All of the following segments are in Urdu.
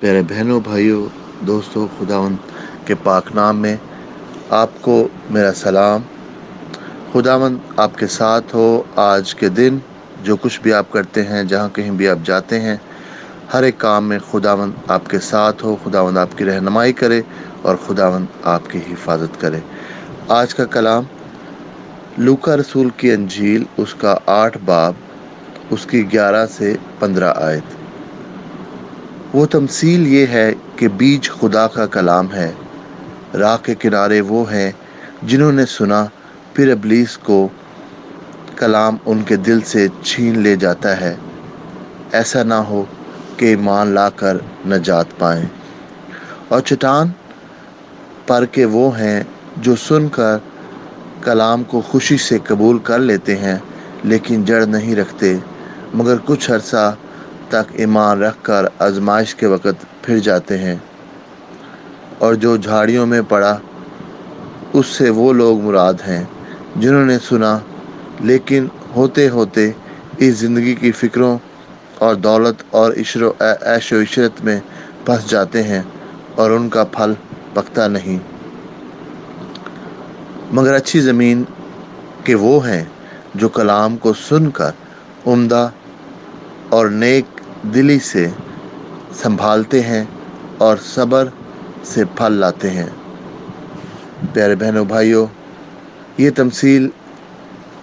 پیارے بہنوں، بھائیوں، دوستوں خداون کے پاک نام میں آپ کو میرا سلام۔ خداون آپ کے ساتھ ہو آج کے دن، جو کچھ بھی آپ کرتے ہیں، جہاں کہیں بھی آپ جاتے ہیں، ہر ایک کام میں خداون آپ کے ساتھ ہو خداون آپ کی رہنمائی کرے اور خداون آپ کی حفاظت کرے۔ آج کا کلام لوکا رسول کی انجیل، اس کا آٹھ باب، اس کی گیارہ سے پندرہ آیت۔ وہ تمثیل یہ ہے کہ بیج خدا کا کلام ہے۔ راہ کے کنارے وہ ہیں جنہوں نے سنا، پھر ابلیس کو کلام ان کے دل سے چھین لے جاتا ہے۔ ایسا نہ ہو کہ ایمان لا کر نجات پائیں۔ اور چٹان پر کے وہ ہیں جو سن کر کلام کو خوشی سے قبول کر لیتے ہیں، لیکن جڑ نہیں رکھتے۔ مگر کچھ عرصہ تک ایمان رکھ کر آزمائش کے وقت پھر جاتے ہیں۔ اور جو جھاڑیوں میں پڑا، اس سے وہ لوگ مراد ہیں جنہوں نے سنا۔ لیکن ہوتے ہوتے اس زندگی کی فکروں اور دولت اور عشر و عیش و عشرت میں پھنس جاتے ہیں اور ان کا پھل پکتا نہیں۔ مگر اچھی زمین کے وہ ہیں جو کلام کو سن کر عمدہ اور نیک دلی سے سنبھالتے ہیں اور صبر سے پھل لاتے ہیں۔ پیارے بہنوں، بھائیوں، یہ تمثیل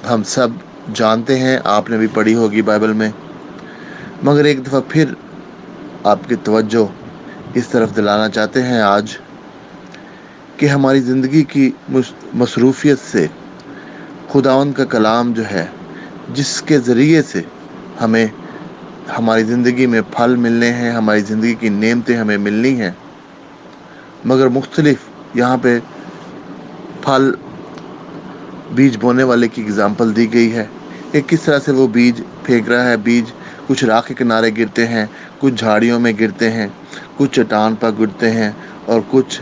ہم سب جانتے ہیں، آپ نے بھی پڑھی ہوگی بائبل میں۔ مگر ایک دفعہ پھر آپ کی توجہ اس طرف دلانا چاہتے ہیں آج کہ ہماری زندگی کی مصروفیت سے خداون کا کلام جو ہے، جس کے ذریعے سے ہمیں ہماری زندگی میں پھل ملنے ہیں، ہماری زندگی کی نعمتیں ہمیں ملنی ہیں۔ مگر مختلف یہاں پہ پھل بیج بونے والے کی اگزامپل دی گئی ہے۔ کہ کس طرح سے وہ بیج پھینک رہا ہے؟ بیج کچھ راہ کے کنارے گرتے ہیں، کچھ جھاڑیوں میں گرتے ہیں، کچھ چٹان پر گرتے ہیں اور کچھ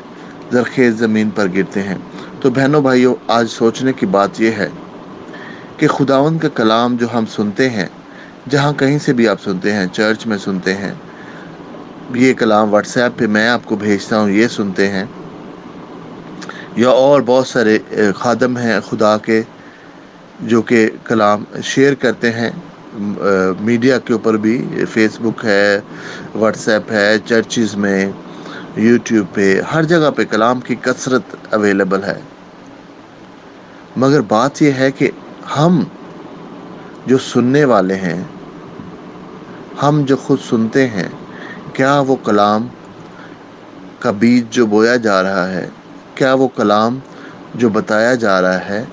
زرخیز زمین پر گرتے ہیں۔ تو بہنوں بھائیوں آج سوچنے کی بات یہ ہے کہ خداون کا کلام جو ہم سنتے ہیں جہاں کہیں سے بھی آپ سنتے ہیں، چرچ میں سنتے ہیں۔ یہ کلام واٹس ایپ پہ میں آپ کو بھیجتا ہوں، یہ سنتے ہیں۔ یا اور بہت سارے خادم ہیں خدا کے، جو کہ کلام شیئر کرتے ہیں۔ میڈیا کے اوپر بھی فیس بک ہے واٹس ایپ ہے، چرچز میں، یوٹیوب پہ، ہر جگہ پہ کلام کی کثرت اویلیبل ہے۔ مگر بات یہ ہے کہ ہم جو سننے والے ہیں ہم جو خود سنتے ہیں، کیا وہ کلام کا بیج جو بویا جا رہا ہے، کیا وہ کلام جو بتایا جا رہا ہے،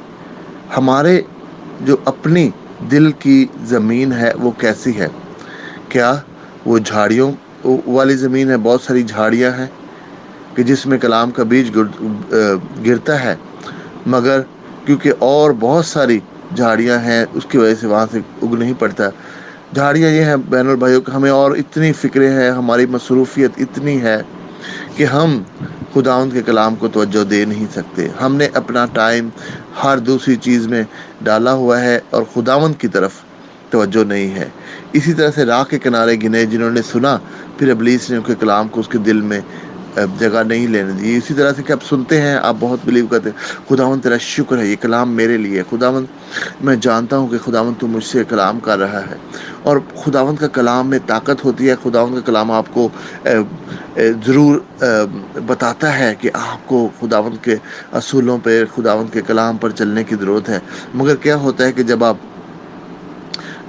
ہمارے جو اپنی دل کی زمین ہے، وہ کیسی ہے؟ کیا وہ جھاڑیوں والی زمین ہے؟ بہت ساری جھاڑیاں ہیں کہ جس میں کلام کا بیج گرتا ہے، مگر کیونکہ اور بہت ساری جھاڑیاں ہیں، اس کی وجہ سے وہاں سے اگ نہیں پڑتا۔ جھاڑیاں یہ ہیں بین البھائیوں کہ ہمیں اور اتنی فکریں ہیں، ہماری مصروفیت اتنی ہے کہ ہم خداون کے کلام کو توجہ دے نہیں سکتے۔ ہم نے اپنا ٹائم ہر دوسری چیز میں ڈالا ہوا ہے اور خداون کی طرف توجہ نہیں ہے۔ اسی طرح سے راہ کے کنارے گنے جنہوں نے سنا، پھر ابلیس نے ان کے کلام کو اس کے دل میں جگہ نہیں لینے دی۔ اسی طرح سے کہ آپ سنتے ہیں، آپ بہت بلیو کرتے ہیں۔ خداون تیرا شکر ہے، یہ کلام میرے لیے خداون میں جانتا ہوں کہ خداون تو مجھ سے کلام کر رہا ہے۔ اور خداون کا کلام میں طاقت ہوتی ہے۔ خداون کا کلام آپ کو ضرور بتاتا ہے کہ آپ کو خداون کے اصولوں پہ خداون کے کلام پر چلنے کی ضرورت ہے۔ مگر کیا ہوتا ہے کہ جب آپ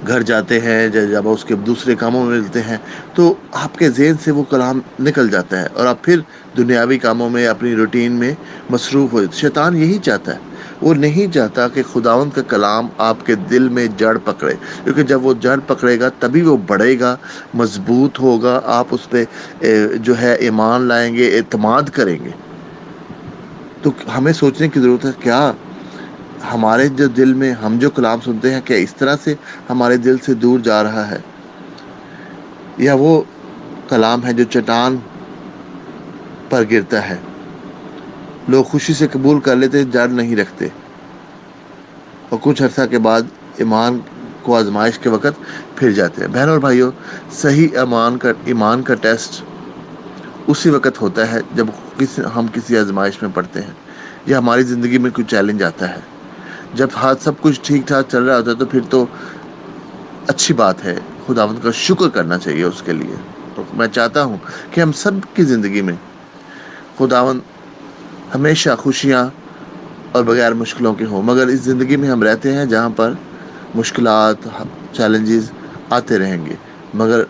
گھر جاتے ہیں جب اس کے دوسرے کاموں میں ملتے ہیں، تو آپ کے ذہن سے وہ کلام نکل جاتا ہے اور آپ پھر دنیاوی کاموں میں، اپنی روٹین میں مصروف ہو شیطان یہی چاہتا ہے۔ وہ نہیں چاہتا کہ خداون کا کلام آپ کے دل میں جڑ پکڑے، کیونکہ جب وہ جڑ پکڑے گا، تبھی وہ بڑھے گا، مضبوط ہوگا، آپ اس پہ جو ہے، ایمان لائیں گے، اعتماد کریں گے۔ تو ہمیں سوچنے کی ضرورت ہے، کیا ہمارے جو دل میں ہم جو کلام سنتے ہیں کیا اس طرح سے ہمارے دل سے دور جا رہا ہے، یا وہ کلام ہے جو چٹان پر گرتا ہے۔ لوگ خوشی سے قبول کر لیتے، جڑ نہیں رکھتے۔ اور کچھ عرصہ کے بعد ایمان کو آزمائش کے وقت پھر جاتے ہیں۔ بہن اور بھائیوں، صحیح ایمان کا ایمان کا ٹیسٹ اسی وقت ہوتا ہے جب کسی، ہم کسی آزمائش میں پڑھتے ہیں، یا ہماری زندگی میں کوئی چیلنج آتا ہے۔ جب ہاتھ سب کچھ ٹھیک ٹھاک چل رہا ہوتا ہے تو پھر تو اچھی بات ہے۔ خداوند کا شکر کرنا چاہیے اس کے لیے۔ تو میں چاہتا ہوں کہ ہم سب کی زندگی میں خداوند ہمیشہ خوشیاں اور بغیر مشکلوں کے ہوں۔ مگر اس زندگی میں ہم رہتے ہیں جہاں پر مشکلات چیلنجز آتے رہیں گے۔ مگر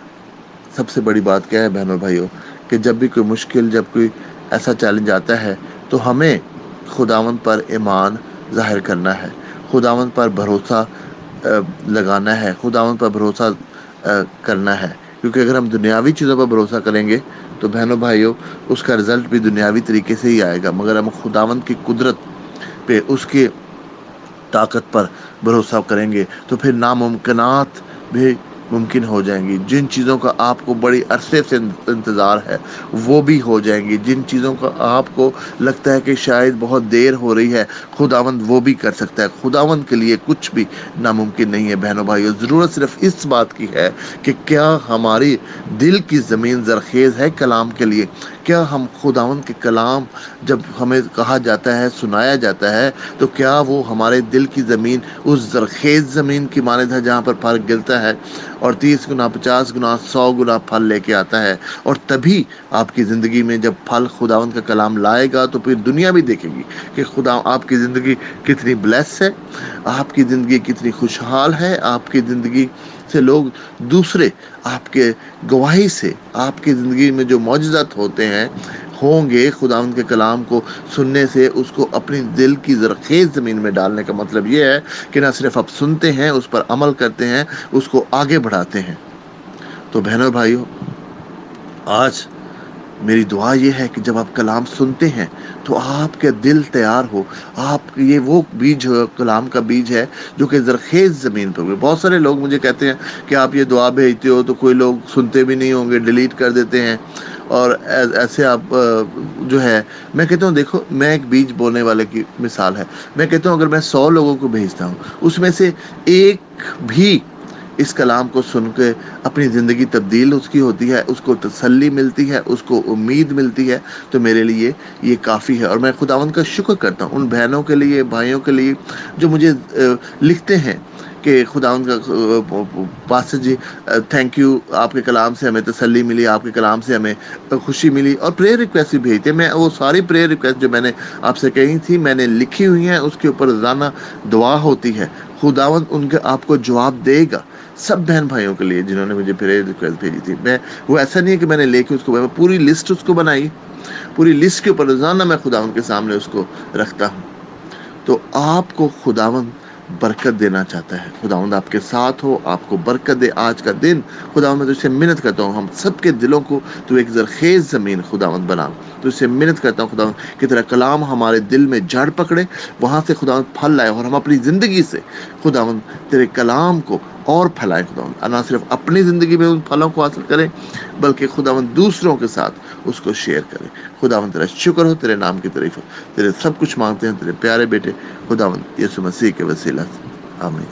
سب سے بڑی بات کیا ہے بہنوں بھائیوں، کہ جب بھی کوئی مشکل، جب کوئی ایسا چیلنج آتا ہے تو ہمیں خداون پر ایمان ظاہر کرنا ہے۔ خداون پر بھروسہ لگانا ہے۔ خداون پر بھروسہ کرنا ہے۔ کیونکہ اگر ہم دنیاوی چیزوں پر بھروسہ کریں گے تو بہنوں بھائیوں، اس کا رزلٹ بھی دنیاوی طریقے سے ہی آئے گا۔ مگر ہم خداون کی قدرت پہ، اس کے طاقت پر بھروسہ کریں گے تو پھر ناممکنات بھی ممکن ہو جائیں گی۔ جن چیزوں کا آپ کو بڑی عرصے سے انتظار ہے، وہ بھی ہو جائیں گی۔ جن چیزوں کا آپ کو لگتا ہے کہ شاید بہت دیر ہو رہی ہے، خداوند وہ بھی کر سکتا ہے۔ خداوند کے لیے کچھ بھی ناممکن نہیں ہے، بہنوں بھائیوں ضرورت صرف اس بات کی ہے کہ کیا ہماری دل کی زمین زرخیز ہے کلام کے لیے۔ کیا ہم خداون کے کلام جب ہمیں کہا جاتا ہے، سنایا جاتا ہے، تو کیا وہ ہمارے دل کی زمین اس زرخیز زمین کی مانند ہے جہاں پر پھل گرتا ہے اور تیس گنا پچاس گنا سو گنا پھل لے کے آتا ہے؟ اور تبھی آپ کی زندگی میں جب پھل خداون کا کلام لائے گا، تو پھر دنیا بھی دیکھے گی کہ خدا آپ کی زندگی کتنی بلیس ہے، آپ کی زندگی کتنی خوشحال ہے، آپ کی زندگی سے لوگ دوسرے آپ کے گواہی سے آپ کی زندگی میں جو معجزات ہوتے ہیں، ہوں گے خدا ان کے کلام کو سننے سے، اس کو اپنی دل کی زرخیز زمین میں ڈالنے کا مطلب یہ ہے کہ نہ صرف آپ سنتے ہیں، اس پر عمل کرتے ہیں، اس کو آگے بڑھاتے ہیں۔ تو بہنوں بھائیوں، آج میری دعا یہ ہے کہ جب آپ کلام سنتے ہیں تو آپ کے دل تیار ہو۔ آپ یہ وہ بیج ہو کلام کا بیج ہے جو کہ زرخیز زمین پہ ہوئے۔ بہت سارے لوگ مجھے کہتے ہیں کہ آپ یہ دعا بھیجتے ہو تو کوئی لوگ سنتے بھی نہیں ہوں گے، ڈیلیٹ کر دیتے ہیں۔ اور ایسے آپ جو ہے، میں کہتا ہوں، دیکھو، میں ایک بیج بولنے والے کی مثال ہے۔ میں کہتا ہوں، اگر میں سو لوگوں کو بھیجتا ہوں، اس میں سے ایک بھی اس کلام کو سن کے اپنی زندگی تبدیل اس کی ہوتی ہے، اس کو تسلی ملتی ہے، اس کو امید ملتی ہے، تو میرے لیے یہ کافی ہے۔ اور میں خداون کا شکر کرتا ہوں ان بہنوں کے لیے، بھائیوں کے لیے جو مجھے لکھتے ہیں۔ کہ خدا ان کا پاس جی تھینک یو آپ کے کلام سے ہمیں تسلی ملی، آپ کے کلام سے ہمیں خوشی ملی اور پریئر ریکویسٹ بھی بھیجتے میں وہ ساری پریئر ریکویسٹ جو میں نے آپ سے کہی تھی، میں نے لکھی ہوئی ہیں، اس کے اوپر روزانہ دعا ہوتی ہے۔ خداون ان کے، آپ کو جواب دے گا سب بہن بھائیوں کے لیے جنہوں نے مجھے پریئر ریکویسٹ بھیجی تھی۔ میں، وہ ایسا نہیں ہے کہ میں نے لے کے اس کو پوری لسٹ اس کو بنائی، پوری لسٹ کے اوپر روزانہ میں خداون کے سامنے اس کو رکھتا ہوں۔ تو آپ کو خداون برکت دینا چاہتا ہے۔ خداوند آپ کے ساتھ ہو، آپ کو برکت دے۔ آج کا دن خداوند میں تو اسے منت کرتا ہوں۔ ہم سب کے دلوں کو تو ایک زرخیز زمین خداوند بنا۔ تو اسے منت کرتا ہوں خداوند کہ تیرا کلام ہمارے دل میں جڑ پکڑے، وہاں سے خداوند پھل لائے اور ہم اپنی زندگی سے خداوند تیرے کلام کو اور پھیلائیں خداوند نہ صرف اپنی زندگی میں ان پھلوں کو حاصل کریں، بلکہ خداوند دوسروں کے ساتھ اس کو شیئر کریں۔ خداوند تیرا شکر ہو، تیرے نام کی تعریف ہو۔ تیرے سب کچھ مانگتے ہیں، تیرے پیارے بیٹے، خداوند یسو مسیح کے وسیلہ آمین۔